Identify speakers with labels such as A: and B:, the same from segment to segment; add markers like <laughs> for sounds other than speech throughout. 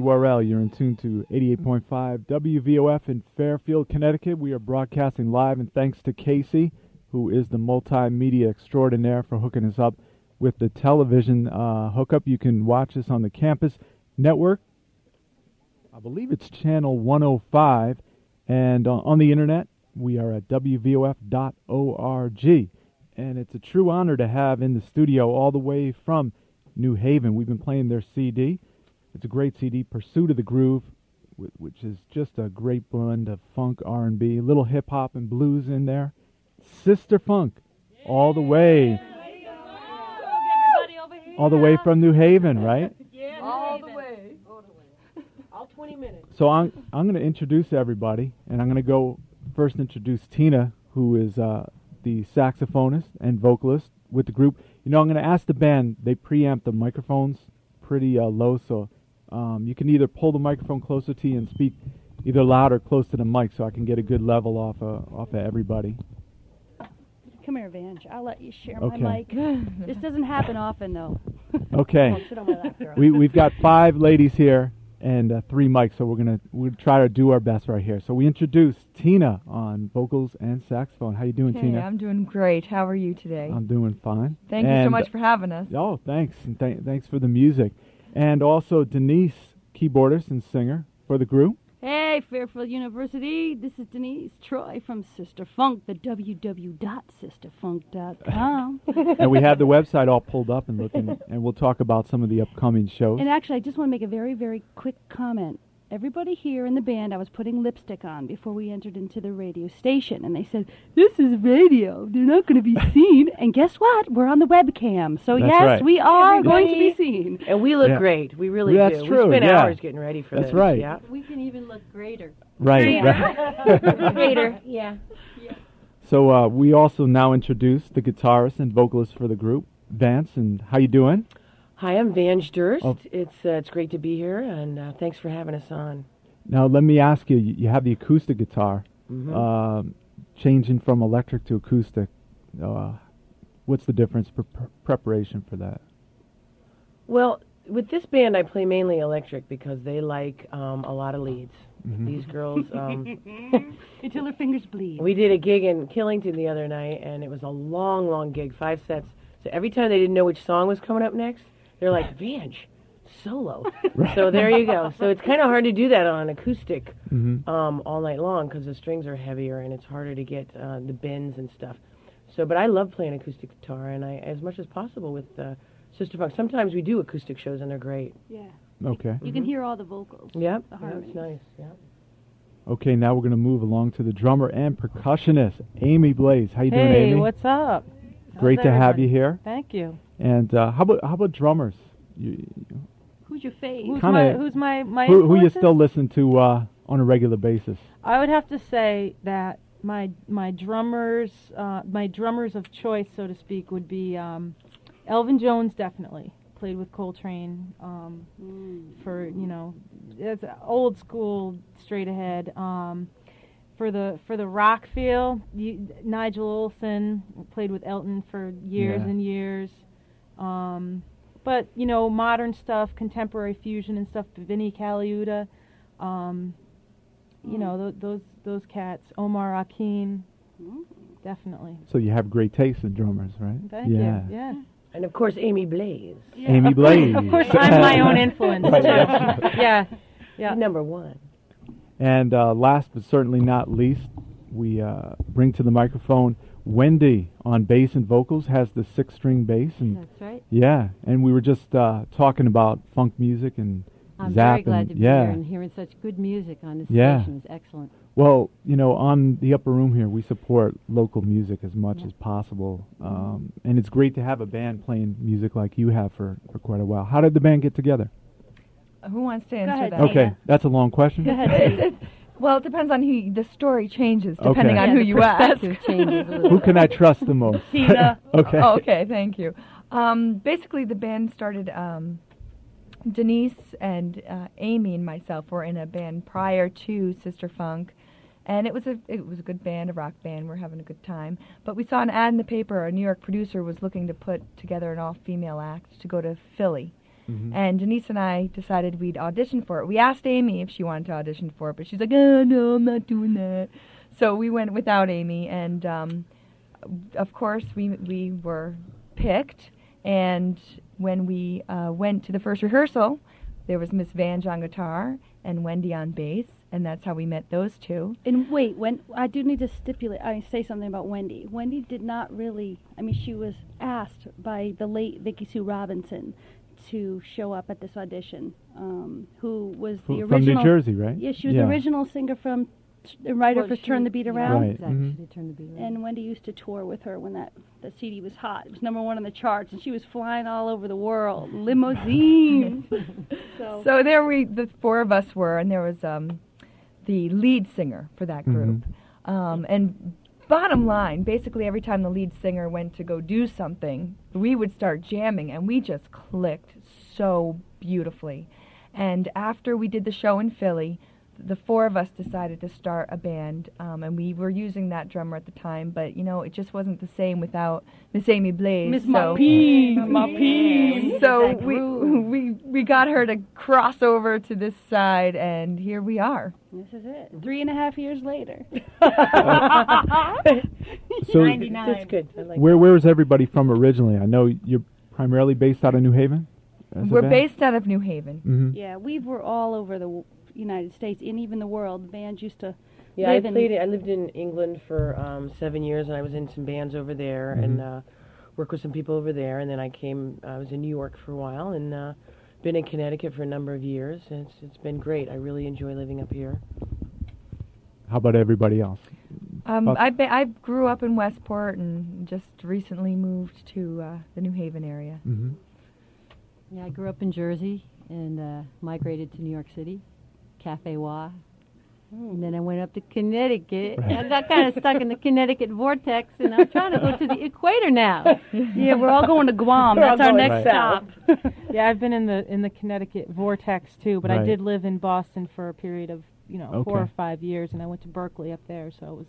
A: Worrell, you're in tune to 88.5 WVOF in Fairfield, Connecticut. We are broadcasting live, and thanks to Casey, who is the multimedia extraordinaire, for hooking us up with the television uh, hookup. You can watch us on the campus network. I believe it's channel 105, and uh, on the internet, we are at WVOF.org. And it's a true honor to have in the studio all the way from New Haven. We've been playing their CD. It's a great CD, Pursuit of the Groove, which is just a great blend of funk, R&B, a little hip hop and blues in there. Sister Funk, all the way, all the way from New Haven, right? <laughs>
B: Yeah, all the way, all the way, all 20 minutes.
A: So I'm I'm going to introduce everybody, and I'm going to go first introduce Tina, who is uh, the saxophonist and vocalist with the group. You know, I'm going to ask the band. They preamp the microphones pretty uh, low, so um, you can either pull the microphone closer to you and speak either loud or close to the mic, so I can get a good level off of, off of everybody.
C: Come here, Vange. I'll let you share
A: Okay.
C: my mic. this doesn't happen often, though. <laughs>
A: Okay.
C: On, sit on my lap,
A: we we've got five ladies here and uh, three mics, so we're gonna we'll try to do our best right here. So we introduce Tina on vocals and saxophone. How you doing,
D: Hey,
A: Tina?
D: I'm doing great. How are you today?
A: I'm doing fine.
D: Thank you so much for having us.
A: Oh, thanks, and th- thanks for the music, and also Denise, keyboardist and singer for the group.
C: Hey, Fairfield University. This is Denise Troy from Sister Funk, the www.sisterfunk.com. <laughs>
A: and we have the website all pulled up and looking, and we'll talk about some of the upcoming shows.
C: and actually, I just want to make a very, very quick comment. Everybody here in the band, I was putting lipstick on before we entered into the radio station, and they said, "This is radio. They're not going to be <laughs> seen." and guess what? We're on the webcam, so
A: That's
C: yes,
A: right.
C: we are going to be seen.
B: And we look
A: Yeah.
B: great. We really
A: That's
B: do.
A: true,
B: We spent
A: yeah.
B: hours getting ready for
A: That's
B: this.
A: That's right.
B: Yeah.
C: We can even look greater.
A: right, right. <laughs>
B: Greater. Yeah. <laughs>
A: so uh, we also now introduce the guitarist and vocalist for the group, Vance. And how you doing?
B: Hi, I'm Vange Durst.
A: Oh.
B: It's uh, it's great to be here, and uh, thanks for having us on.
A: Now let me ask you: You you have the acoustic guitar,
B: Mhm.
A: um, changing from electric to acoustic. Uh, what's the difference for pre- preparation for that?
B: Well, with this band, I play mainly electric because they like um, a lot of leads.
A: Mhm.
B: These girls. Um, <laughs>
C: Until her fingers bleed.
B: we did a gig in Killington the other night, and it was a long, long gig, five sets. So every time they didn't know which song was coming up next, they're like, "Vange, solo." <laughs> So there you go. So it's kind of hard to do that on acoustic
A: Mm-hmm.
B: um, all night long because the strings are heavier and it's harder to get uh, the bends and stuff. So, but I love playing acoustic guitar, and I, as much as possible with uh, Sister Funk. Sometimes we do acoustic shows, and they're great.
C: Yeah.
A: Okay.
C: You can hear all the vocals.
B: Yep,
C: The
B: yeah, it's nice. Yeah.
A: Okay, now we're going to move along to the drummer and percussionist, Amy Blaze. How you doing, Amy?
E: Hey,
A: Amy?
E: what's up?
A: Great
E: How's
A: to have you here.
E: Thank you.
A: And uh, how about how about drummers? You,
C: Who's your fave?
E: Who's
A: Kinda-
E: my who's my my
A: who, who you still listen to uh, on a regular basis?
E: I would have to say that my my drummers uh, my drummers of choice, so to speak, would be um, Elvin Jones. Definitely played with Coltrane um, for you know it's old school, straight ahead. Um, for the for the rock feel, you, Nigel Olsson played with Elton for years
A: Yeah.
E: and years. Um, but you know, modern stuff, contemporary fusion and stuff. Vinnie Colaiuta, um, you know, th- those those cats. Omar Hakim, definitely.
A: So you have great taste in drummers, right?
E: Thank
A: yeah.
E: you. Yeah.
B: And of course, Amy Blaze.
A: Amy
E: of
A: Blaze.
E: Of course, I'm my own influence. <laughs>
A: Right,
E: too. <laughs>
A: yeah.
E: yeah. Yeah.
B: Number one.
A: And uh, last but certainly not least, we uh, bring to the microphone Wendy on bass and vocals. Has the six-string bass, and
F: That's right.
A: yeah, and we were just uh, talking about funk music and
F: I'm
A: Zap
F: very glad to be
A: yeah.
F: here and hearing such good music on this
A: Yeah.
F: station is excellent.
A: Well, you know, on the upper room here, we support local music as much
F: Yeah.
A: as possible, um, and it's great to have a band playing music like you have for, for quite a while. How did the band get together?
D: Who wants to answer
C: ahead,
D: that?
C: Tina.
A: Okay, that's a long question.
C: Go ahead.
D: It's- <laughs> it's- well, it depends on who. The story changes depending
A: Okay.
D: on
F: Yeah,
D: who you ask.
F: perspective changes a little <laughs>
A: Who can I trust the most?
C: Tina. <laughs>
A: okay.
D: Oh, okay, thank you. Um, basically, the band started. Um, Denise and uh, Amy and myself were in a band prior to Sister Funk, and it was a it was a good band, a rock band. We're having a good time. But we saw an ad in the paper. A New York producer was looking to put together an all-female act to go to Philly,
A: Mhm.
D: And Denise and I decided we'd audition for it. We asked Amy if she wanted to audition for it, but she's like, "Oh no, I'm not doing that." So we went without Amy, and um, of course we we were picked. And when we uh, went to the first rehearsal, there was Miss Vange on guitar and Wendy on bass, and that's how we met those two.
C: And wait, when I do need to stipulate, I say something about Wendy. Wendy did not really. I mean, she was asked by the late Vicky Sue Robinson to show up at this audition. Um, who was the
A: F- from? New Jersey, right?
C: Yeah, she was
A: Yeah.
C: the original singer from, the writer
F: Well,
C: for Turn the Beat
F: yeah,
C: Around.
A: Right.
F: Exactly.
A: mhm.
F: She did turn the beat around.
C: And Wendy used to tour with her when that the CD was hot. It was number one on the charts, and she was flying all over the world, <laughs> limousine. <laughs> so,
D: So there we, the four of us were, and there was um, the lead singer for that group. Um, and bottom line, basically every time the lead singer went to go do something, we would start jamming, and we just clicked so beautifully. And after we did the show in Philly, the four of us decided to start a band, um, and we were using that drummer at the time, but you know it just wasn't the same without Miss Amy Blaze.
C: Miss
D: so
C: Mapine, Mapine.
D: so we we we got her to cross over to this side, and here we are.
C: This is it. Three and a half years later. <laughs>
A: So,
B: That's good. I like
A: where where is everybody from originally? I know you're primarily based out of New Haven.
D: We're based out of New Haven.
A: hmm
C: yeah, we were all over the w- United States and even the world. The band used to
B: Yeah, I
C: live in-
B: played. I lived in England for um, seven years, and I was in some bands over there, and
A: Mhm.
B: uh, worked with some people over there. And then I came. I was in New York for a while, and uh, been in Connecticut for a number of years. And it's it's been great. I really enjoy living up here.
A: How about everybody else?
D: Um. I be, I grew up in Westport and just recently moved to uh, the New Haven area.
A: hmm
F: yeah, I grew up in Jersey and uh, migrated to New York City, Cafe Wha. Hmm. And then I went up to Connecticut.
A: Right.
F: I got kind of stuck in the Connecticut vortex, and I'm trying to go to the equator now. <laughs>
C: Yeah, we're all going to Guam.
B: We're
C: That's our next
B: south.
C: stop. <laughs>
E: Yeah, I've been in the in the Connecticut vortex too, but I did live in Boston for a period of you know four or five years, and I went to Berklee up there, so it was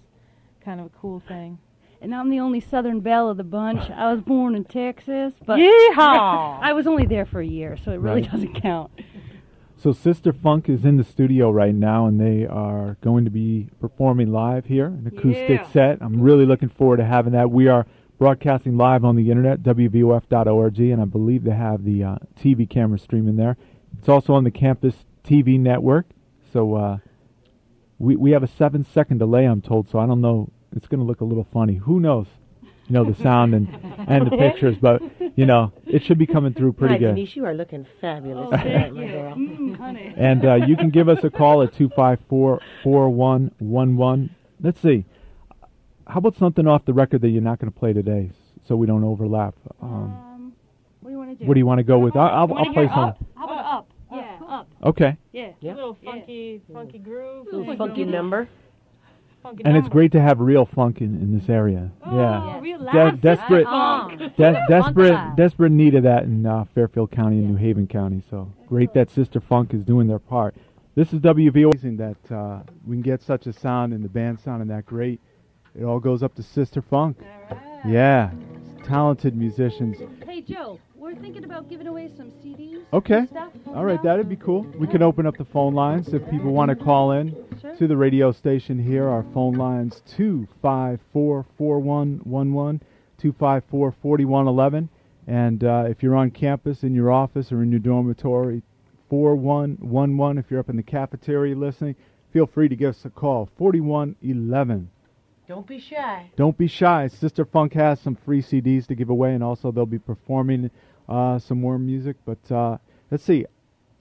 E: kind of a cool thing.
C: And I'm the only Southern belle of the bunch. I was born in Texas, but
E: Yeehaw! <laughs>
C: I was only there for a year, so it really
A: Right.
C: doesn't count.
A: So Sister Funk is in the studio right now, and they are going to be performing live here, an acoustic
C: Yeah.
A: set. I'm really looking forward to having that. We are broadcasting live on the internet, wvof.org, and I believe they have the uh, TV camera streaming there. It's also on the campus TV network. So uh, we we have a seven second delay, I'm told. So I don't know. It's going to look a little funny. Who knows? You know the sound and and the <laughs> pictures, but you know it should be coming through pretty
B: Hi,
A: good.
B: Denise. You are looking fabulous
C: Oh,
B: tonight,
C: thank
B: my
C: you.
B: girl.
C: Mm, honey. <laughs>
A: And uh, you can give us a call at 254-4111. Let's see. How about something off the record that you're not going to play today so we don't overlap? Um,
C: Um, what do you want to do?
A: what do you want to go with? I'll, I'll, I'll play
C: hear
A: some.
C: up? How about up? Yeah, up.
A: Okay.
C: Yeah.
B: Yeah.
E: A little
C: Yeah.
E: funky, funky groove.
B: Little funky
E: going.
B: number.
E: Funky
A: And it's great to have real funk in, in this area. yeah.
F: Oh, real
A: De- <laughs> desperate, de- desperate, desperate need of that in uh, Fairfield County and
F: Yeah.
A: New Haven County. So great that Sister Funk is doing their part. This is WVO. Amazing that uh, we can get such a sound and the band sounding that great. It all goes up to Sister Funk. Yeah, talented musicians.
C: Hey Joe, we're thinking about giving away some CDs.
A: Okay.
C: Stuff.
A: All right, that'd be cool. We can open up the phone lines if people want to call in
C: Sure.
A: to the radio station here. Our phone lines 254 4111, 254 4111. And uh, if you're on campus, in your office, or in your dormitory, 4111. If you're up in the cafeteria listening, feel free to give us a call 4111.
B: Don't be shy.
A: Don't be shy. Sister Funk has some free CDs to give away, and also they'll be performing uh, some more music. But uh, let's see.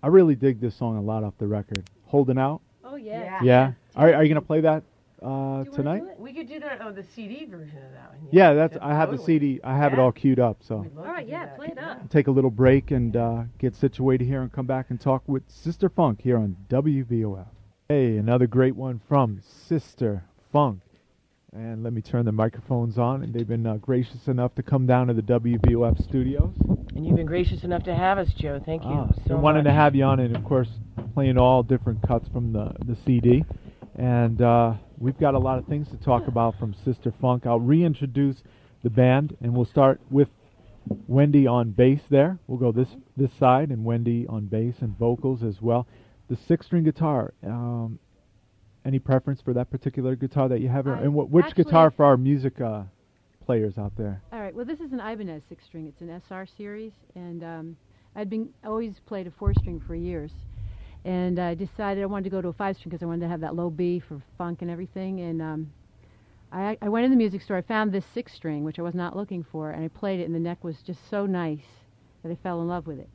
A: I really dig this song a lot off the record. Holding Out.
C: Oh yeah.
A: Yeah. Are, are you going to play that uh,
C: Do
A: tonight?
C: do?
B: We could do that. Oh, the CD version of that one.
A: Yeah, that's. I have the CD. I have it all queued up. So
B: We'd love
C: All
B: to
C: right,
B: do
C: yeah, play it up.
A: take a little break and uh, get situated here and come back and talk with Sister Funk here on WVOF. Hey, another great one from Sister Funk. And let me turn the microphones on. And they've been uh, gracious enough to come down to the WVOF studios.
B: And you've been gracious enough to have us, Joe. Thank you
A: Ah,
B: so
A: been wanting to have you on, and of course, playing all different cuts from the the CD. And uh, we've got a lot of things to talk about from Sister Funk. I'll reintroduce the band, and we'll start with Wendy on bass there. We'll go this this side, and Wendy on bass and vocals as well. The six string guitar. Um, any preference for that particular guitar that you have,
F: I-
A: and what, which guitar for our music uh, players out there?
F: All right. Well, this is an Ibanez six string. It's an SR series, and um, I'd been always played a four string for years, and I decided I wanted to go to a five string because I wanted to have that low B for funk and everything. And um, I, I went in the music store. I found this six string, which I was not looking for, and I played it, and the neck was just so nice that I fell in love with it.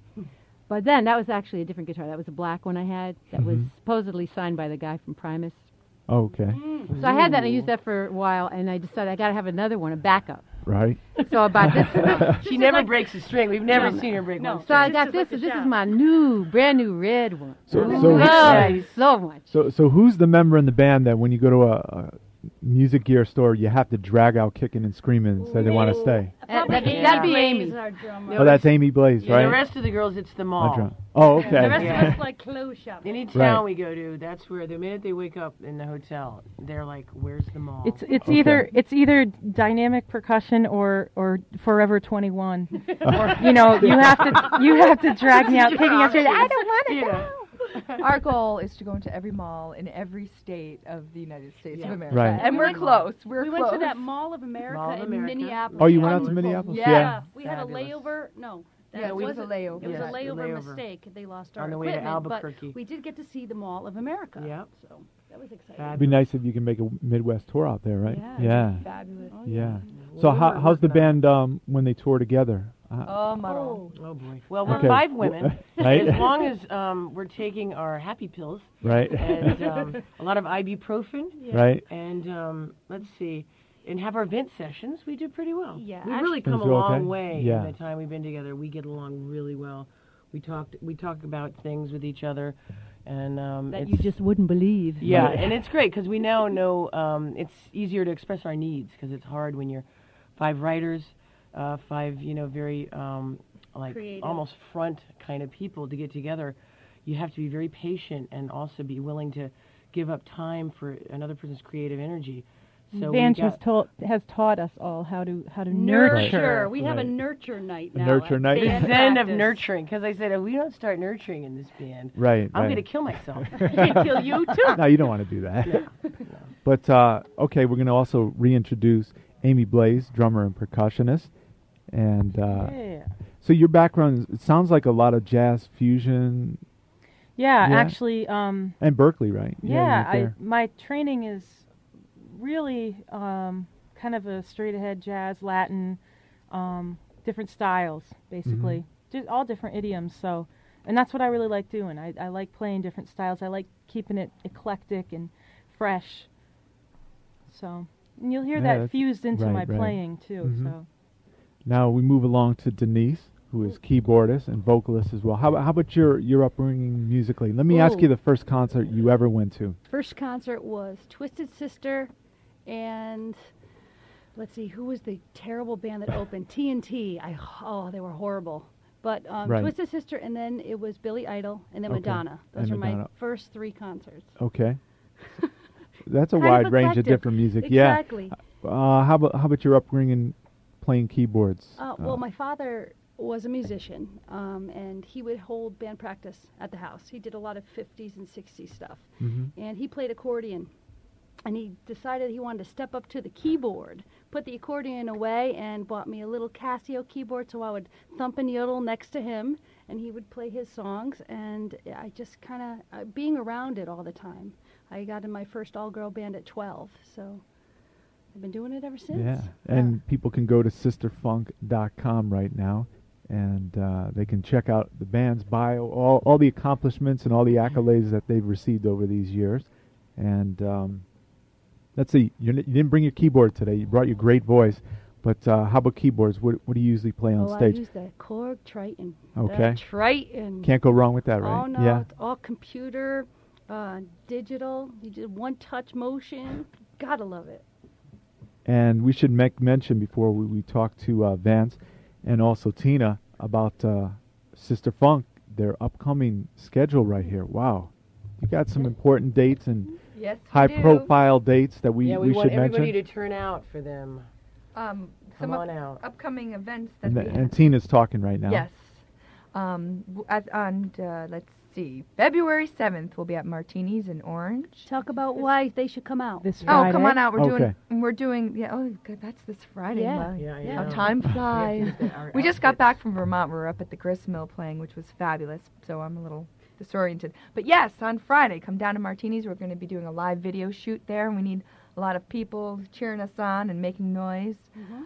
F: But then that was actually a different guitar. That was a black one I had that was
A: Mhm.
F: supposedly signed by the guy from Primus.
A: Oh, okay,
F: So I had that and I used that for a while, and I decided I got to have another one, a backup.
A: right.
F: So I bought this. <laughs>
B: She never breaks a string. We've never seen her break one
F: So
B: string.
F: I got this. and this is my new, brand new red one.
A: So,
F: I
A: so,
F: love so much.
A: so, so, who's the member in the band that when you go to a, a music gear store, you have to drag out kicking and screaming and say they want to stay?
F: That-
C: Probably
F: that'd- that'd be Amy.
C: our drummer.
B: No,
A: Oh, that's Amy Blaze,
B: Yeah,
A: right?
B: The rest of the girls, it's the mall.
A: Oh, okay.
C: The rest of us like clothes shopping.
B: Any
A: Right.
B: town we go to, that's where the minute they wake up in the hotel, they're like, "Where's the mall?"
E: It's it's
A: Okay.
E: either it's either dynamic percussion or or Forever 21. or <laughs> you know you have to you have to drag me out <laughs> kicking and saying I don't want to
B: Yeah.
E: go. <laughs>
D: Our goal is to go into every mall in every state of the United States
B: Yeah.
D: of America.
A: Right.
D: And
C: We
D: we're close. We're
C: we
D: close.
C: went to that Mall of America
B: Mall of
C: in
B: America.
C: Minneapolis.
A: Oh, you went out to Minneapolis?
D: Yeah.
C: Yeah, we had a layover. No, that
D: Yeah, we-
C: was
D: it was a layover.
C: It was
B: Yeah,
C: a layover,
B: layover.
C: mistake. They lost our
B: On the way to
C: equipment,
B: Albuquerque.
C: but we did get to see the Mall of America.
B: Yep.
C: So that was exciting.
B: Fabulous.
A: It'd be nice if you can make a Midwest tour out there, right?
C: Yeah.
A: Yeah.
D: Fabulous.
C: Oh,
A: Yeah.
B: Well,
A: So how, how's the band um, when they tour together? Uh,
D: Oh, Maron.
C: Oh.
B: Oh boy. Well, we're
A: Okay.
B: five women. <laughs>
A: Right.
B: As long as um, we're taking our happy pills
A: right.
B: and <laughs> um, a lot of ibuprofen,
A: right.
B: and um, let's see, and have our vent sessions, we do pretty well.
C: Yeah,
B: we've really come a long
A: okay?
B: way
A: Yeah.
B: in the time we've been together. We get along really well. We talked. We talk about things with each other, and um,
F: That you just wouldn't believe.
B: Yeah,
A: Right.
B: and it's great because we now know um, it's easier to express our needs because it's hard when you're five writers, uh, five you know very um, like
C: Creative.
B: almost front kind of people to get together. You have to be very patient and also be willing to give up time for another person's creative energy. So we
E: Vange has
B: got-
E: taught has taught us all how to how to
C: nurture.
E: nurture.
C: We have a nurture night
A: A nurture night.
B: the
C: band
B: zen of nurturing because I said if we don't start nurturing in this band,
A: Right.
B: I'm
A: right.
B: going to kill myself. <laughs> <laughs> I kill you too.
A: no, you don't want to do that. But uh, okay, we're going to also reintroduce Amy Blaze, drummer and percussionist, and uh,
E: Yeah.
A: so your background it sounds like a lot of jazz fusion
E: Yeah,
A: Yeah.
E: actually, um,
A: and Berklee, right?
E: yeah,
A: right
E: I my training is really um, kind of a straight ahead jazz, Latin, um, different styles, basically, just all different idioms. So, and that's what I really like doing. I, I like playing different styles. I like keeping it eclectic and fresh. So, and you'll hear
A: Yeah,
E: that fused into
A: right,
E: my
A: right.
E: playing too.
A: Mhm.
E: So.
A: Now we move along to Denise, who is keyboardist and vocalist as well. How about, how about your your upbringing musically? Let me ask you the first concert you ever went to.
C: First concert was Twisted Sister, and let's see, who was the terrible band that opened? <laughs> TNT. I oh, they were horrible. But um,
A: Right.
C: Twisted Sister, and then it was Billy Idol, and then
A: Okay.
C: Madonna. Those
A: And
C: are my first three concerts.
A: Okay. <laughs> That's a
C: Kind of
A: wide range of different music.
C: Exactly.
A: Yeah. Uh, how about how about your upbringing playing keyboards?
C: Uh, well, my father was a musician, um, and he would hold band practice at the house. He did a lot of 50s and 60s stuff,
A: Mhm.
C: and he played accordion. And he decided he wanted to step up to the keyboard, put the accordion away, and bought me a little Casio keyboard so I would thump and yodel next to him, and he would play his songs. And I just kind of, uh, being around it all the time, I got in my first all girl band at 12, so I've been doing it ever since.
A: Yeah, and people can go to sisterfunk.com right now, and uh, they can check out the band's bio, all, all the accomplishments and all the accolades that they've received over these years. And um, let's see, you, you didn't bring your keyboard today. You brought your great voice, but uh, how about keyboards? What, what do you usually play on
C: oh,
A: stage?
C: I use the Korg Triton.
A: Okay.
C: The Triton.
A: Can't go wrong with that, right?
C: Oh no,
A: Yeah.
C: it's all computer, uh, digital. You did one touch motion. Gotta love it.
A: And we should make mention before we, we talk to uh, Vance and also Tina about uh, Sister Funk, their upcoming schedule right here. Wow. You got some important dates and
D: Yes,
A: high
D: do.
A: profile dates that we,
B: yeah, we,
A: we
B: want everybody to turn out for them.
D: Um,
B: Come
D: some
B: on
D: up-
B: out.
D: upcoming events that
A: And, the,
D: have.
A: and Tina's talking right now.
D: Yes. Um, w- at, on uh, let's see, February seventh, we'll be at Martinis in Orange.
C: Talk about why they should come out.
E: This Friday.
D: Oh, come on out! We're
A: Okay.
D: doing. We're doing. Yeah. Oh, good. That's this Friday.
C: Yeah.
D: my-
B: Yeah,
C: Yeah.
D: How time flies.
B: to
D: We just got back from Vermont. We were up at the grist mill playing, which was fabulous. So I'm a little disoriented. But yes, on Friday, come down to Martinis. We're going to be doing a live video shoot there, and we need a lot of people cheering us on and making noise.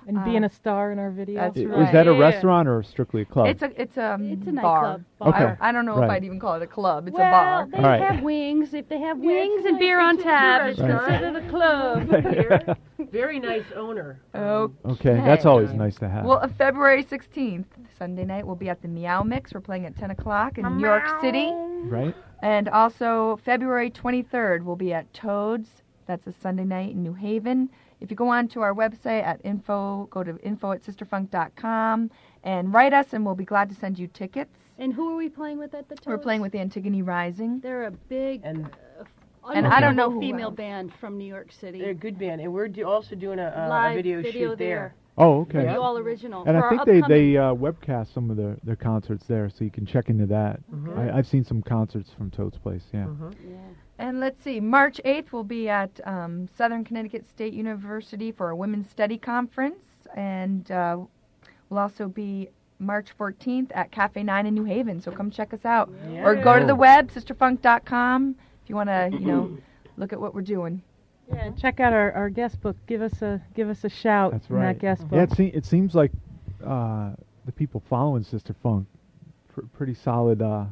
E: and being
D: Uh,
E: a star in our video.
D: that's
A: I-
D: right.
A: Is that a restaurant or strictly a club?
D: It's a it's a
C: It's a
D: bar.
C: nightclub.
A: Okay.
D: I, I don't know
A: Right.
D: if I'd even call it a club. It's
C: well,
D: a bar.
C: they
A: All right.
C: have wings. If they have
B: Yeah,
C: wings and
B: like
C: beer on tap, it's considered a club. <laughs>
B: Very nice owner. Um,
A: okay, that's always nice to have.
D: Well, uh, February 16th, Sunday night, we'll be at the Meow Mix. We're playing at 10 o'clock in New York City.
A: right?
D: And also, February 23rd, we'll be at Toads. That's a Sunday night in New Haven. If you go on to our website at info, go to info at sisterfunk.com and write us, and we'll be glad to send you tickets.
C: And who are we playing with at the
D: time?
C: We're
D: playing with Antigone Rising.
C: They're a big,
B: And
D: And I don't know who
C: female
D: else.
C: band from New York City.
B: they're a good band. And we're do- also doing a, uh, a
C: Live
B: video, shoot
C: there.
A: Oh, okay.
C: The all original.
A: And
C: For
A: I think they, they uh, webcast some of their, their concerts there, so you can check into that.
B: Mhm.
A: I, I've seen some concerts from Toad's Place, yeah.
B: Mhm.
C: Yeah.
D: And let's see, March 8th, we'll be at um, Southern Connecticut State University for a Women's Study Conference. And uh, we'll also be March 14th at Cafe 9 in New Haven. So come check us out. Or go to the web, sisterfunk.com, if you want to, you know, <clears throat> look at what we're doing.
E: Yeah, and check out our, our guest book. Give us a give us a shout
A: That's
E: in
A: right.
E: that guest book.
A: Yeah, it, se- it seems like uh, the people following Sister Funk, pr- pretty solid, uh,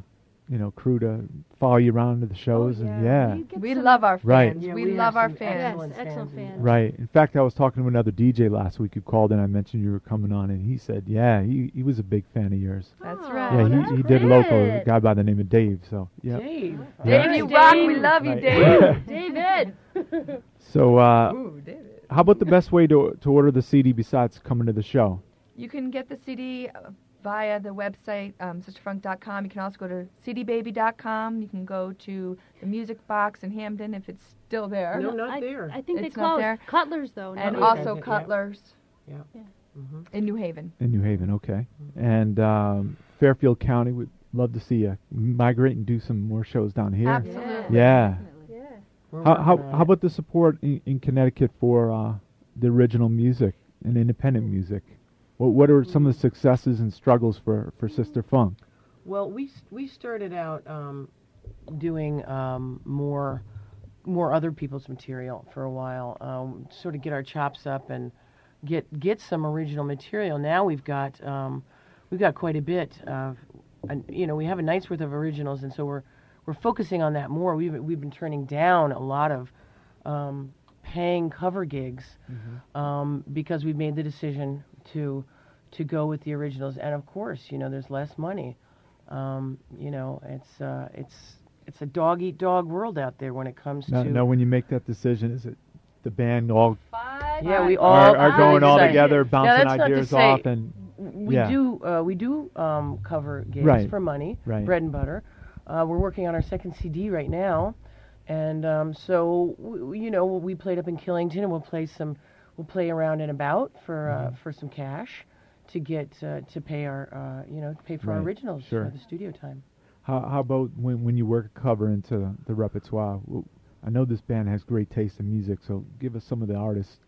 A: you know, crew to follow you around to the shows. and yeah,
C: You get
D: We love our fans.
A: Right.
B: Yeah,
D: we,
B: we
D: love our
B: some
D: fans.
C: Yes,
B: Excellent
C: excellent
B: fans.
C: fans.
A: right. In fact, I was talking to another DJ last week who called and I mentioned you were coming on, and he said, yeah, he, he was a big fan of yours.
D: That's
C: Oh,
D: right.
A: Yeah, he, he did local, a
C: great.
A: guy by the name of Dave. So yeah.
B: Dave.
A: Yeah.
D: Dave, you
C: Dave.
D: rock. We love you,
A: Right.
D: Dave. <laughs>
C: David.
A: So uh,
D: Ooh, David.
A: how about the best way to to order the CD besides coming to the show?
D: You can get the CD uh, via the website, um, sisterfunk.com. You can also go to cdbaby.com. You can go to the Music Box in Hamden if it's still there.
B: No, not
C: I,
B: there.
C: I think
D: It's
C: they closed. Cutlers, though.
D: and
C: no.
B: Okay.
D: also
B: Yeah.
D: Cutlers
B: Yeah. Mhm.
D: in New Haven.
A: In New Haven, okay. And um, Fairfield County would love to see you migrate and do some more shows down here.
D: Absolutely.
A: Yeah.
B: We're
A: How how how about the support in, in Connecticut for uh, the original music and independent music? What what are some of the successes and struggles for, for Sister Funk?
B: Well, we we started out um, doing um, more more other people's material for a while, um, sort of get our chops up and get get some original material. Now we've got um, we've got quite a bit of, you know, we have a night's worth of originals, and so we're we're focusing on that more. We've we've been turning down a lot of um, paying cover gigs um, because we've made the decision to to go with the originals, and of course, you know, there's less money. Um, you know, it's uh, it's it's a dog eat dog world out there when it comes
A: Now,
B: to.
A: now when you make that decision, is it the band all
B: yeah, we all
A: are, are going all together, bouncing
B: that's not to
A: ideas
B: say-
A: off, and
B: we
A: Yeah.
B: do uh, we do um, cover gigs
A: Right.
B: for money,
A: Right.
B: bread and butter. Uh, we're working on our second CD right now, and um, so w- w- you know we played up in Killington, and we'll play some we'll play around and about for uh,
A: Mm-hmm.
B: for some cash to get uh, to pay our uh, you know pay for our originals
A: Sure.
B: for the studio time.
A: how how about when when you work a cover into the repertoire? I know this band has great taste in music, so give us some of the artists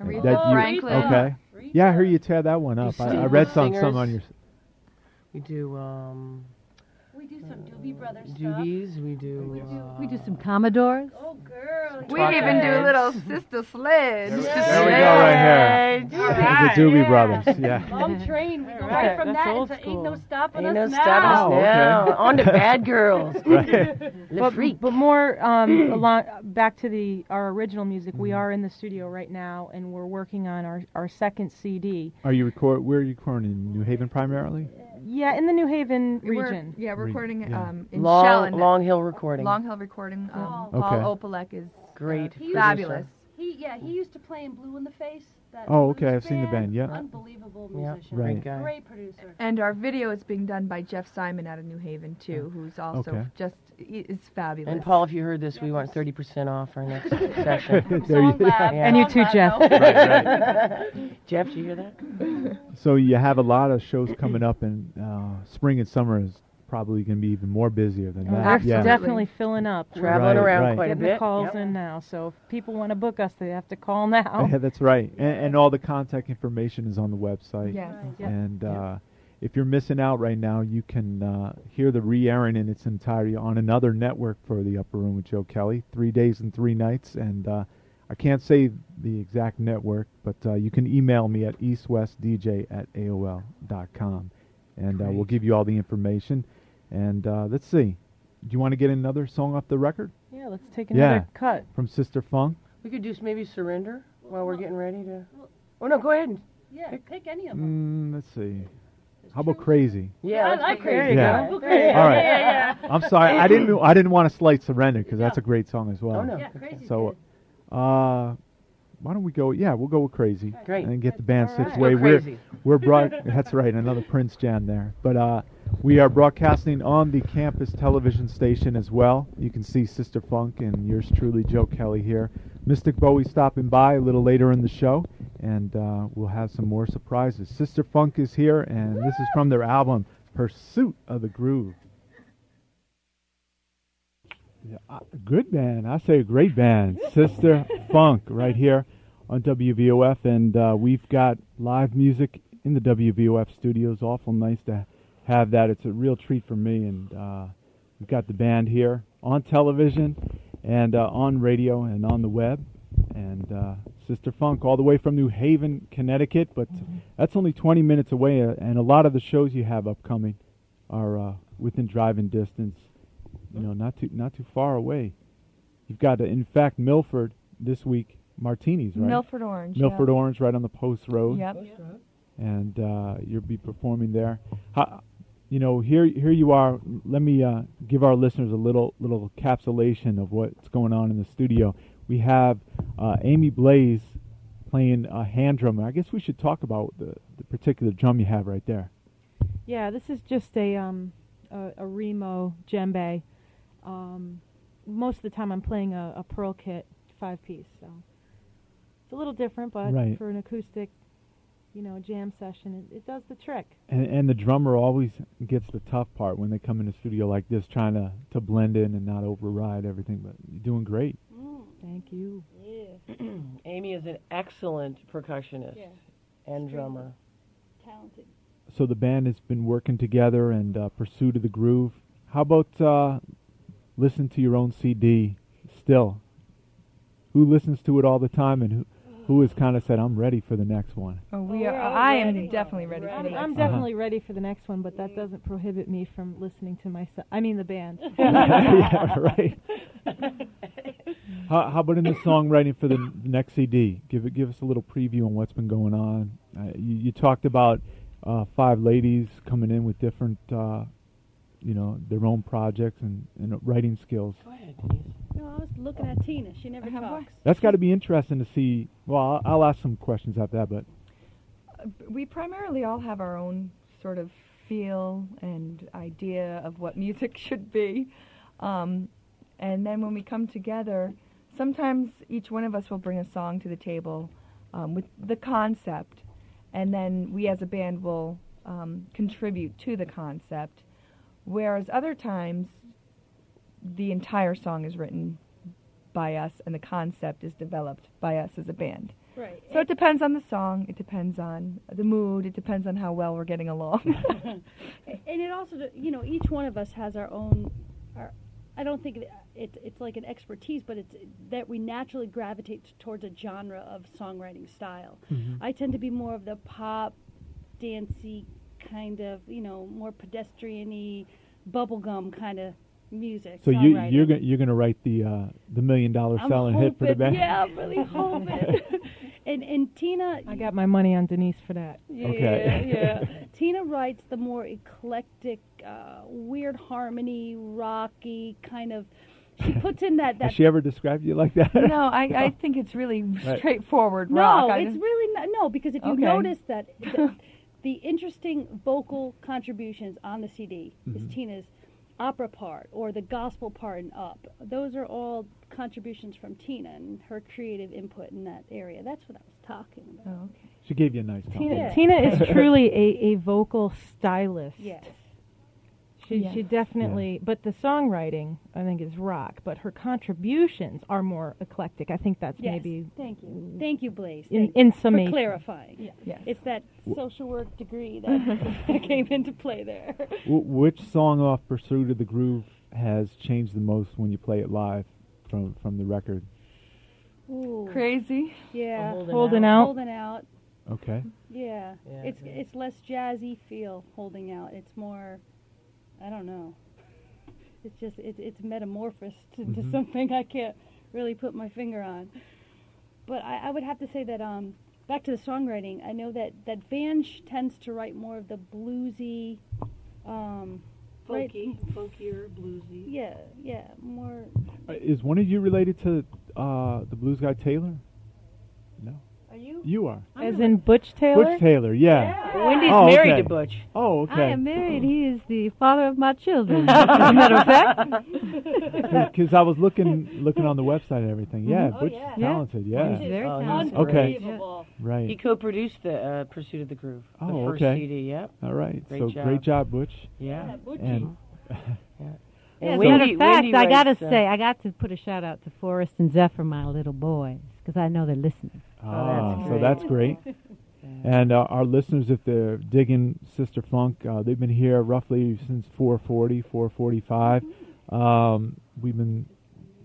D: Aretha
A: that you
D: Franklin.
A: okay. Yeah, I heard you tear that one up. I, I read some some on your.
B: We do um,
C: We do some Doobie Brothers stuff.
B: doobies. We do.
F: We do
B: uh,
F: some Commodores.
C: Oh, girl.
D: We
B: Talk
D: even do
B: heads.
D: little Sister Sledge.
A: There we-
D: Sister
A: there we go right here.
D: Sledge.
A: the Doobie Brothers. Yeah.
C: Long train. We go
E: Right,
C: right from
E: that's
C: that
E: old
C: into Ain't No
E: school.
C: Stopping
B: Ain't
C: Us
B: no
C: Now.
B: stopping us
A: Oh, okay.
B: now. On to Bad Girls. <laughs>
E: But,
B: Freak.
E: but more um, <clears throat> along, back to the our original music. We
A: Mhm.
E: are in the studio right now, and we're working on our, our second CD.
A: Are you record? Where are you recording? In New Haven primarily.
E: Yeah, in the New Haven
D: We're-
E: region.
D: yeah, we're
A: Re-
D: recording
A: yeah.
D: um, in
B: Long,
D: Shellen.
B: Long Hill Recording.
D: Long Hill Recording. Um,
C: Oh.
D: Paul
A: Okay.
D: Opalek is
B: Great.
C: He
D: fabulous.
C: He yeah, he used to play in Blue in the Face. That
A: Oh, okay, I've seen the band, yeah.
C: Unbelievable
B: Yeah,
C: musician.
A: Right.
B: Great guy.
C: Great producer.
D: And our video is being done by Jeff Simon out of New Haven too, who's also
A: Okay.
D: just is fabulous.
B: And Paul, if you heard this, we want 30% off our next <laughs> session.
A: There you-
B: Yeah.
E: And you too, Jeff. <laughs>
B: Jeff, did you hear that?
A: So you have a lot of shows coming up, and uh, spring and summer is probably going to be even more busier than that.
E: We're
A: Yeah.
E: definitely filling up.
B: Traveling
A: Right,
B: around
A: right.
B: quite a
E: getting
B: bit.
E: the calls
B: Yep.
E: in now. So if people want to book us, they have to call now. <laughs>
A: Yeah, that's right. And, and all the contact information is on the website.
D: Yes.
A: And uh, if you're missing out right now, you can uh, hear the re-airing in its entirety on another network for the Upper Room with Joe Kelley, three days and three nights. And uh, I can't say the exact network, but uh, you can email me at eastwestdj at aol dot com, and uh, we'll give you all the information. And uh, let's see, do you want to get another song off the record
E: Yeah, let's take
A: Yeah.
E: another cut.
A: from Sister Funk?
B: We could do s- maybe Surrender while we're getting ready to. Oh, no, go ahead.
C: Yeah, pick any of them.
A: Mm, let's see. How about Crazy?
B: Yeah, let's
C: like
B: go crazy.
C: Crazy.
A: Yeah.
C: Go crazy.
A: All right.
C: Yeah, yeah,
A: I'm sorry. I didn't. I didn't want to slight surrender because that's a great song as well.
B: Oh, no.
C: yeah. Crazy.
A: So, uh, why don't we go? Yeah, we'll go with Crazy.
B: Great.
A: And get the band
E: All right.
A: situated.
B: Go
A: We're
B: crazy. <laughs>
A: we're broad. that's right. Another Prince Jan there. But uh, we are broadcasting on the campus television station as well. You can see Sister Funk and yours truly, Joe Kelley here. Mystic Bowie stopping by a little later in the show, and uh, we'll have some more surprises. Sister Funk is here, and this is from their album Pursuit of the Groove. Good band. I say a great band. <laughs> Sister Funk right here on WVOF, and uh, we've got live music in the WVOF studios. Awful nice to have that. It's a real treat for me, and uh, we've got the band here on television and uh, on radio and on the web. And uh, Sister Funk, all the way from New Haven, Connecticut, but that's only 20 minutes away. Uh, and a lot of the shows you have upcoming are uh, within driving distance. You know, not too not too far away. You've got, uh, in fact, Milford this week. Martinis, right?
D: Milford Orange.
A: Milford
D: yeah.
A: Orange, right on the Post Road,
D: Yep.
A: and uh, you'll be performing there. How, you know, here here you are. Let me uh, give our listeners a little little encapsulation of what's going on in the studio. We have uh, Amy Blaze playing a hand drum. I guess we should talk about the, the particular drum you have right there.
E: Yeah, this is just a um a, a Remo djembe. Um, most of the time I'm playing a, a pearl kit five piece, so it's a little different, but
A: Right.
E: for an acoustic, you know, jam session, it, it does the trick.
A: And, and the drummer always gets the tough part when they come in the studio like this, trying to, to blend in and not override everything. But you're doing great.
E: Thank you. Yeah. <clears throat>
B: Amy is an excellent percussionist
C: Yeah.
B: and
C: Extremely.
B: drummer.
C: Talented.
A: So the band has been working together and uh, pursuit of the groove. How about uh, listen to your own CD still? Who listens to it all the time and who who has kind of said, "I'm ready for the next one"?
D: Oh, we
C: we're
D: are.
C: all
D: I
C: ready.
D: am definitely ready, for
E: I'm,
D: the
E: I'm
D: next one.
E: definitely ready for the next one, but that doesn't prohibit me from listening to myself. I mean, the band. <laughs>
A: yeah, right. How, how about in the songwriting for the next CD? Give it, give us a little preview on what's been going on. Uh, you, you talked about uh, five ladies coming in with different, uh, you know, their own projects and, and writing skills.
B: Go ahead, Denise.
C: No, I was looking at Tina. She never
D: Have
C: talks.
A: That's got to be interesting to see. Well, I'll, I'll ask some questions after that, but
D: we primarily all have our own sort of feel and idea of what <laughs> music should be. Um, and then when we come together, sometimes each one of us will bring a song to the table um, with the concept, and then we as a band will um, contribute to the concept. Whereas other times, the entire song is written by us and the concept is developed by us as a band.
C: Right.
D: So it depends on the song. It depends on the mood. It depends on how well we're getting along. <laughs>
C: and it also, you know, each one of us has our own. Our, I don't think it, it, it's like an expertise, but it's that we naturally gravitate towards a genre of songwriting style. I tend to be more of the pop, dancey kind of, you know, more pedestrian-y, bubblegum kind of music.
A: so you you're gonna you're gonna write the uh, the million dollar
C: I'm
A: selling hit for the band.
C: Yeah, I'm really hoping. <laughs> and and Tina,
E: I got my money on Denise for that.
C: yeah,
A: Okay.
C: yeah. <laughs> Tina writes the more eclectic, uh, weird harmony, rocky kind of. She <laughs> puts in that that.
A: Has she ever described you like that?
D: no, I, I <laughs> think it's really
A: Right.
D: straightforward
C: no,
D: rock. I
C: it's
D: just-
C: really not. No, because if you
D: Okay.
C: notice that <laughs> the, the interesting vocal contributions on the CD
A: Mm-hmm.
C: is Tina's opera part or the gospel part and Up. Those are all contributions from Tina and her creative input in that area. That's what I was talking about.
D: Oh, okay.
A: She gave you a nice
E: Tina. Tina is truly a, a vocal stylist.
C: Yes.
E: She,
D: Yeah.
E: she definitely, but the songwriting I think is rock. But her contributions are more eclectic. I think that's
C: Yes.
E: maybe
C: Thank you. Thank you, Blaze.
E: in,
C: Thank
E: in
C: you for
E: summation.
C: clarifying.
D: Yes.
C: It's that social work degree that <laughs> <laughs> came into play there.
A: W- which song off Pursuit of the Groove has changed the most when you play it live from from the record?
C: Ooh.
D: Crazy.
C: Yeah.
B: Holding
E: Holding
B: out.
E: out.
C: Holding out.
A: Okay.
C: Yeah.
B: Yeah,
C: it's
B: yeah.
C: it's less jazzy feel holding out. It's more I don't know. It's just it, it's metamorphosed <laughs> into
A: Mhm.
C: something I can't really put my finger on. But I, I would have to say that um back to the songwriting, I know that that Vange tends to write more of the bluesy um right-
E: folkier, bluesy.
C: yeah, yeah, more
A: Uh, Is one of you related to uh, the blues guy Taylor? No.
C: Are you?
A: You are.
E: As in Butch Taylor.
A: Butch Taylor, yeah.
B: Wendy's
A: Oh,
B: married
A: okay.
B: to Butch.
A: Oh, okay.
F: I am married. He is the father of my children. <laughs> As a matter of fact. <laughs>
A: Because I was looking looking on the website and everything. Yeah,
C: Oh,
A: Butch
C: yeah.
A: talented. Yeah.
F: He's very
B: Oh, he's
F: talented.
A: Okay.
C: Unbelievable.
B: He co-produced the uh, Pursuit of the Groove, the
A: Oh,
B: first
A: okay.
B: CD. Yep.
A: All right.
B: Great
A: so
B: job.
A: great job, Butch.
B: Yeah.
A: And <laughs>
F: Yeah, as
B: Wendy-
F: a matter of fact,
B: Wendy
F: I got to
B: uh,
F: say, I got to put a shout out to Forrest and Zephyr, my little boys, because I know they're listening.
A: Ah,
B: that's
A: so
B: great.
A: that's great. <laughs> And uh, our listeners, if they're digging Sister Funk, uh, they've been here roughly since 4:40, 4:45. Um, we've been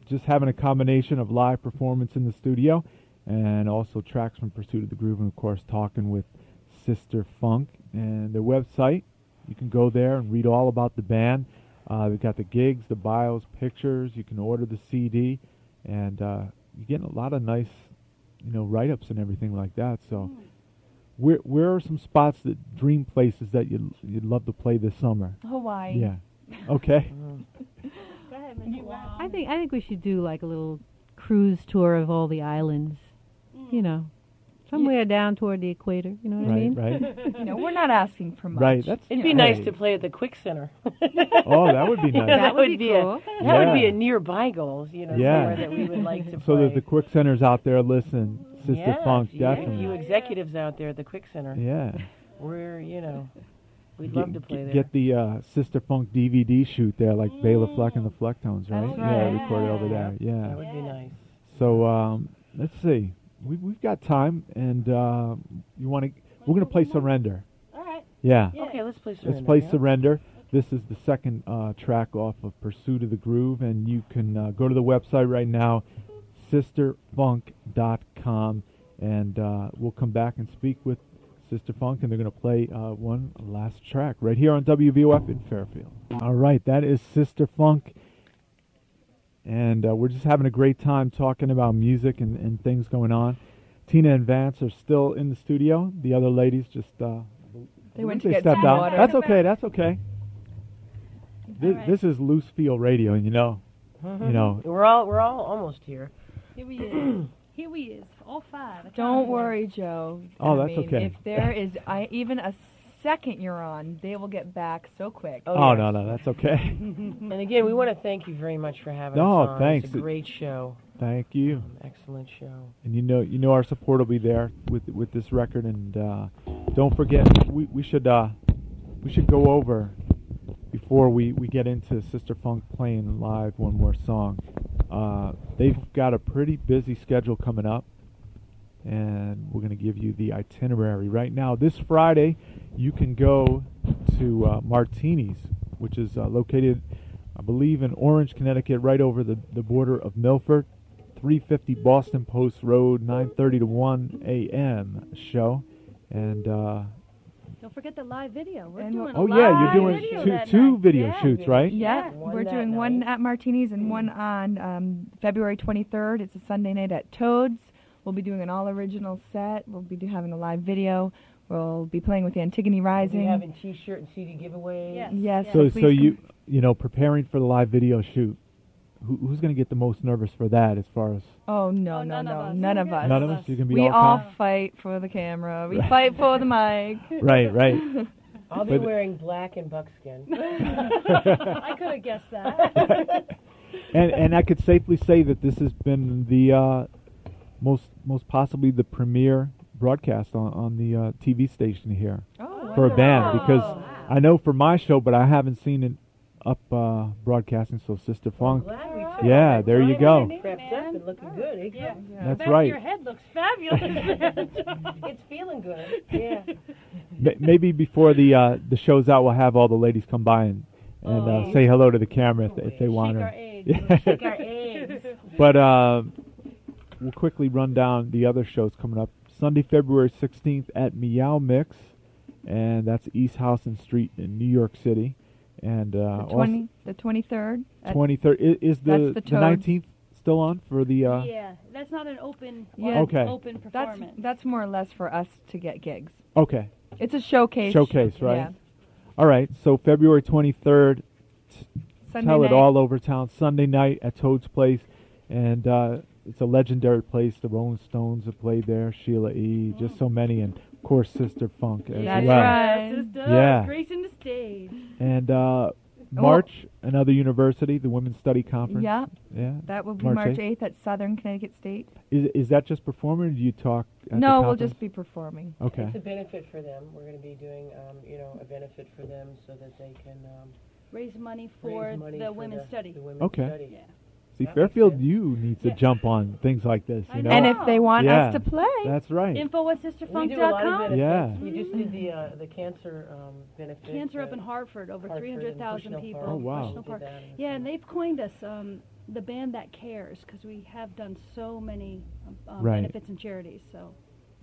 A: just having a combination of live performance in the studio, and also tracks from Pursuit of the Groove, and of course talking with Sister Funk and their website. You can go there and read all about the band. Uh, they've got the gigs, the bios, pictures. You can order the CD, and uh, you're getting a lot of nice, you know, write-ups and everything like that. So, hmm. where where are some spots that dream places that you would you'd love to play this summer?
D: Hawaii.
A: Yeah. Okay. <laughs> Uh-huh.
C: Go ahead,
F: I think I think we should do like a little cruise tour of all the islands. Hmm. You know, somewhere down toward the equator. You know what I mean?
A: Right. <laughs>
D: You know, we're not asking for much.
A: Right. That's
B: It'd be
A: hey.
B: nice to play at the Quick Center. <laughs>
A: Oh, that would be <laughs> nice.
B: that,
F: That would be
B: a
F: cool.
B: that would be a nearby goal. You know,
A: Yeah.
B: somewhere that we would like to play.
A: So
B: play.
A: that the quick centers out there listen, Sister
B: yeah,
A: Funk,
B: yeah,
A: definitely.
B: You executives out there at the Quick Center,
A: yeah.
B: we're you know, we'd
A: Get-
B: love to play
A: get,
B: there.
A: Get the uh, Sister Funk DVD shoot there, like Bela Fleck and the Flecktones, right?
B: That's
A: Yeah,
B: right.
A: recorded over there. Yeah.
B: that
A: Yeah.
B: would be nice.
A: So um, let's see. We, we've got time, and uh, you want to? We're going to play Surrender.
C: All right.
A: Yeah.
C: Yeah.
B: Okay, let's play Surrender.
A: Let's play
B: yeah?
A: Surrender. This is the second uh, track off of Pursuit of the Groove, and you can uh, go to the website right now, sisterfunk.com, and uh, we'll come back and speak with Sister Funk, and they're going to play uh, one last track right here on WVOF in Fairfield. All right, that is Sister Funk, and uh, we're just having a great time talking about music and, and things going on. Tina and Vance are still in the studio. The other ladies just uh,
D: They went
A: they
D: to get
A: stepped
D: some
A: out.
D: water.
A: That's okay. That's okay. This,
C: right.
A: this is loose feel radio, and you know, you know.
B: We're all we're all almost here.
C: Here we <clears throat> is. Here we is. All five.
D: Don't worry, Joe.
A: Oh,
D: I
A: that's
D: mean,
A: okay.
D: If there is I, even a second you're on, they will get back so quick.
B: Oh,
A: Oh
B: yes.
A: no, no, that's okay. <laughs>
B: And again, we want to thank you very much for having
A: No,
B: us on.
A: thanks.
B: It's a great show.
A: Thank you.
B: Excellent show.
A: And you know, you know, our support will be there with with this record. And uh, don't forget, we we should uh, we should go over before we we get into Sister Funk playing live one more song. Uh, they've got a pretty busy schedule coming up, and we're going to give you the itinerary right now. This Friday, you can go to uh, Martini's, which is uh, located, I believe, in Orange, Connecticut, right over the the border of Milford. 350 Boston Post Road, 9:30 to 1 a.m. show, and uh,
C: Don't forget the live video. We're
D: And
C: doing
D: we're-
C: a
A: oh yeah, you're doing
C: video
A: two two video
C: Yeah.
A: shoots, right?
D: Yeah,
B: One
D: we're
B: that
D: doing one at Martini's and one on um, February 23rd. It's a Sunday night at Toads. We'll be doing an all original set. We'll be having a live video. We'll be playing with the Antigone Rising.
B: We'll
D: Rising.
B: be having T-shirt and CD giveaways.
C: Yes.
D: Yes.
A: So
D: please
A: so you you know preparing for the live video shoot. Who, who's going to get the most nervous for that? As far as
D: Oh no
C: Oh,
D: no
C: none
D: no
C: of us.
D: none of us.
A: none of us, you can be
D: we
A: all
D: all
A: calm?
D: fight for the camera. We fight for the mic. <laughs>
A: right, right.
B: I'll be
A: But-
B: wearing black and buckskin. <laughs>
C: I could have guessed that. <laughs>
A: and and I could safely say that this has been the uh, most most possibly the premier broadcast on on the uh, TV station here
D: Oh,
A: for a band because
C: Wow.
A: I know for my show, but I haven't seen it up uh, broadcasting. So Sister Funk,
B: Glad
A: Yeah,
B: it.
A: there you go.
B: Up and looking good. eh?
C: Yeah.
A: that's
C: Back of
A: right.
C: Your head looks fabulous. <laughs>
B: It's feeling good. Yeah.
A: Ma- Maybe before the uh, the show's out, we'll have all the ladies come by and and uh,
B: Oh.
A: say hello to the camera if, if they
C: Shake
A: want to.
B: Shake our eggs. <laughs>
A: But uh, we'll quickly run down the other shows coming up. Sunday, February 16th at Meow Mix, and that's East Houston Street in New York City. And uh,
D: the twenty, the twenty-third.
A: 23rd is, is the
D: the
A: the 19th still on for the uh,
C: yeah, that's not an open,
D: Yeah.
A: Okay.
C: open
D: That's
C: performance.
D: that's more or less for us to get gigs.
A: okay
D: It's a showcase.
A: showcase, right?
D: Yeah.
A: All right, so February 23rd,
D: Sunday
A: tell
D: night.
A: it all over town. Sunday night at Toad's Place, and uh, it's a legendary place. The Rolling Stones have played there. Sheila E. Just so many, and of course Sister Funk as
D: That's
A: well.
D: right.
C: Sister,
A: Yeah.
C: gracing the stage.
A: And uh, March, another university, the Women's Study Conference.
D: Yeah,
A: yeah.
D: that will be
A: March
D: March
A: 8th.
D: 8th at Southern Connecticut State.
A: Is is that just performing, or do you talk? At
D: no,
A: the
D: we'll just be performing.
A: Okay.
B: It's a benefit for them. We're going to be doing, um, you know, a benefit for them so that they can um,
C: Raise money for
B: raise money
C: the
B: for
C: women's
B: the,
C: study.
B: The women's
A: Okay.
B: study.
C: Yeah.
A: See,
B: That
A: Fairfield
B: sense.
A: U needs to
C: Yeah.
A: jump on things like this. You know.
D: And if they want
A: Yeah.
D: us to play,
A: That's right.
C: Info at
B: We do a lot of
C: sisterfunk.com.
A: Yeah.
B: We just did the uh, the cancer um, benefit.
C: Cancer up in Hartford, over 300,000 people.
B: Park.
A: Oh, wow.
C: Bushnell
B: We
C: Park.
B: did that in the
C: Yeah, and they've coined us um, the band that cares because we have done so many um, um,
A: Right.
C: benefits and charities. So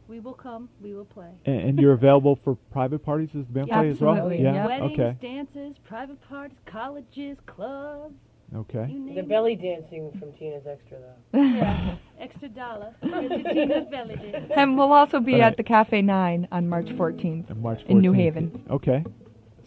C: we will come, we will play.
A: and, and you're available for private parties as the band play as well.
D: Absolutely,
A: Yeah.
D: yeah.
C: Weddings,
A: Okay.
C: dances, private parties, colleges, clubs,
A: Okay.
B: The belly dancing from Tina's Extra though. <laughs>
C: Yeah, <laughs> extra dollar. for <laughs> Tina's belly dance.
D: and we'll also be
A: Right.
D: at the Cafe Nine on March 14th.
A: And March 14th.
D: In New Haven.
A: Okay.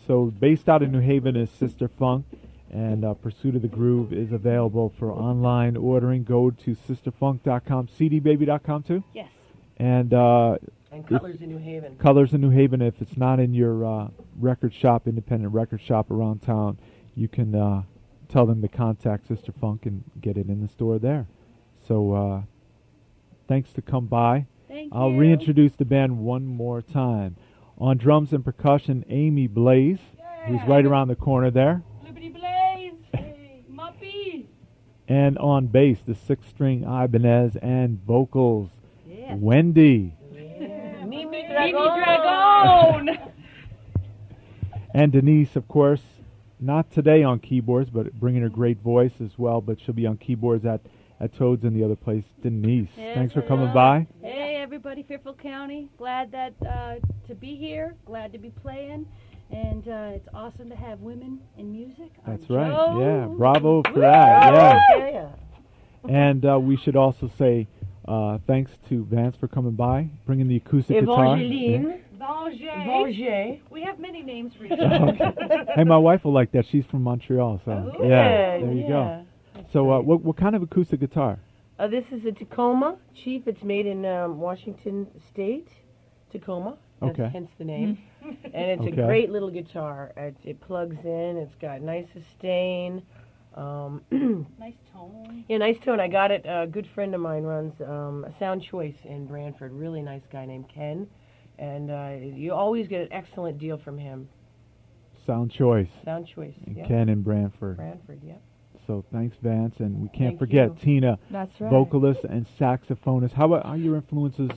A: So based out of New Haven is Sister Funk, and uh, Pursuit of the Groove is available for online ordering. Go to sisterfunk.com, cdbaby.com too,
C: Yes.
A: and uh,
B: And Colors in New Haven.
A: Colors in New Haven. If it's not in your uh, record shop, independent record shop around town, you can uh, tell them to contact Sister Funk and get it in the store there. So uh, thanks to come by.
C: Thank
A: I'll
C: you.
A: reintroduce the band one more time. On drums and percussion, Amy Blaze, who's right around the corner there.
C: Liberty Blaze. Hey, Muppy.
A: And on bass, the six string Ibanez and vocals,
C: Yes.
A: Wendy.
B: Yeah. Mimi
C: Mimi
B: Dragon.
C: Dragon. <laughs>
A: And Denise, of course, not today on keyboards, but bringing her great voice as well. But she'll be on keyboards at, at Toads and the other place. Denise,
C: Yes,
A: thanks for coming by.
C: Hey, everybody, Fairfield County. Glad that uh, to be here. Glad to be playing. And uh, it's awesome to have women in music.
A: That's right.
C: Joe.
A: Yeah, bravo for that. Yeah.
B: Yeah.
A: And uh, we should also say uh, thanks to Vance for coming by, bringing the acoustic guitar.
B: Evangeline.
C: Vanger.
B: Vanger.
C: We have many names for <laughs>
A: Yeah.
C: you.
A: hey, my wife will like that. She's from Montreal, so
C: Oh,
A: yeah, there you
B: yeah.
A: go. So, uh, what what kind of acoustic guitar?
B: Uh, this is a Tacoma Chief. It's made in um, Washington State, Tacoma. That's
A: Okay.
B: Hence the name. <laughs> and it's
A: Okay.
B: a great little guitar. It, it plugs in. It's got nice sustain. Um, <clears throat>
C: nice tone.
B: yeah, nice tone. I got it. A good friend of mine runs um, a Sound Choice in Branford. Really nice guy named Ken. And uh, you always get an excellent deal from him.
A: Sound Choice.
B: Sound Choice.
A: And
B: Yeah.
A: Ken in Branford.
B: Branford. Yep.
A: So thanks, Vance, and we can't
B: Thank
A: forget
B: you.
A: Tina,
D: That's right.
A: vocalist and saxophonist. How about are your influences,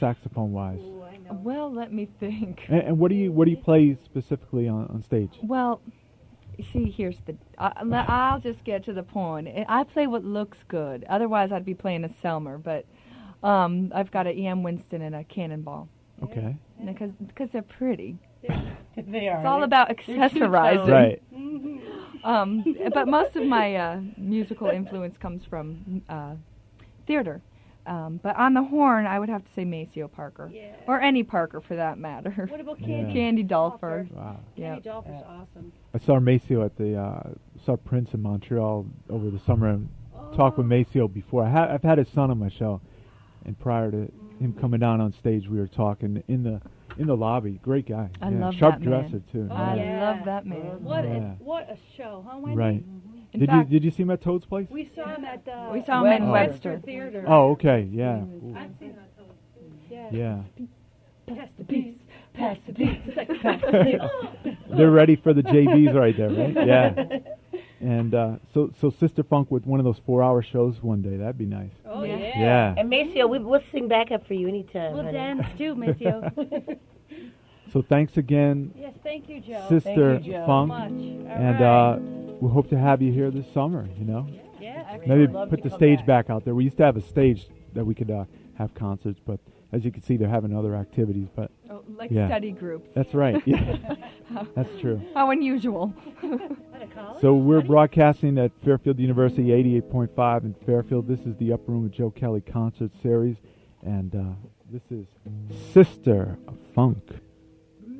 A: saxophone wise?
C: Ooh, I know.
D: Well, let me think.
A: And, and what do you what do you play specifically on, on stage?
D: Well, see, here's the. Uh, I'll just get to the point. I- I play what looks good. Otherwise, I'd be playing a Selmer. But um, I've got an E.M. Winston and a Cannonball
A: Okay,
D: because because they're pretty. <laughs>
B: They are.
D: It's all about accessorizing.
A: right. <laughs>
D: Um, but most of my uh, musical influence comes from uh, theater. Um, but on the horn, I would have to say Maceo Parker,
C: Yeah.
D: or any Parker for that matter.
C: What about
A: Yeah.
C: Candy?
D: Candy Dulfer.
A: Wow.
D: Yeah.
C: Candy Dulfer's awesome.
A: I saw Maceo at the uh, saw Prince in Montreal over the summer and talked with Maceo before. I ha- I've had his son on my show, and prior to him coming down on stage, we were talking in the in the lobby. Great guy.
D: I
A: yeah.
D: love
A: Sharp
D: that man.
A: dresser too.
C: Oh,
D: I
C: yeah.
D: love that man.
C: What
A: Yeah.
C: a what a show, huh, Wendy?
A: Right. Mm-hmm.
D: In
A: Did
D: fact,
A: you did you see him at Toad's place?
C: We saw him at the
D: We saw him in
B: Webster.
D: Webster.
C: Theater.
A: Oh, okay. Yeah. Ooh.
C: yeah.
A: Yeah.
C: Pass the Peas. Pass the Peas. It's <laughs> like, <laughs>
A: They're ready for the JB's right there, right? <laughs> Yeah. And uh, so so Sister Funk with one of those four-hour shows one day. That'd be nice.
C: oh
D: Yeah.
C: yeah.
A: Yeah.
B: And Maceo, we, we'll sing backup for you anytime.
C: We'll
B: honey.
C: dance too, Matthew. <laughs>
A: So thanks again,
C: yes, thank you, Joe.
A: Sister
B: Thank you, Joe.
A: Funk,
C: so much. All
A: and
C: right.
A: uh, we hope to have you here this summer. You know,
C: yeah,
A: maybe
B: love
A: put the stage
B: back.
A: back. out there. We used to have a stage that we could uh, have concerts, but as you can see, they're having other activities. But
D: Oh, like
A: Yeah.
D: study group.
A: that's right. <laughs> Yeah, that's true.
D: How unusual.
C: At a college?
A: So we're broadcasting at Fairfield University 88.5 in Fairfield. This is the Upper Room with Joe Kelley concert series, and uh, this is Sister Funk.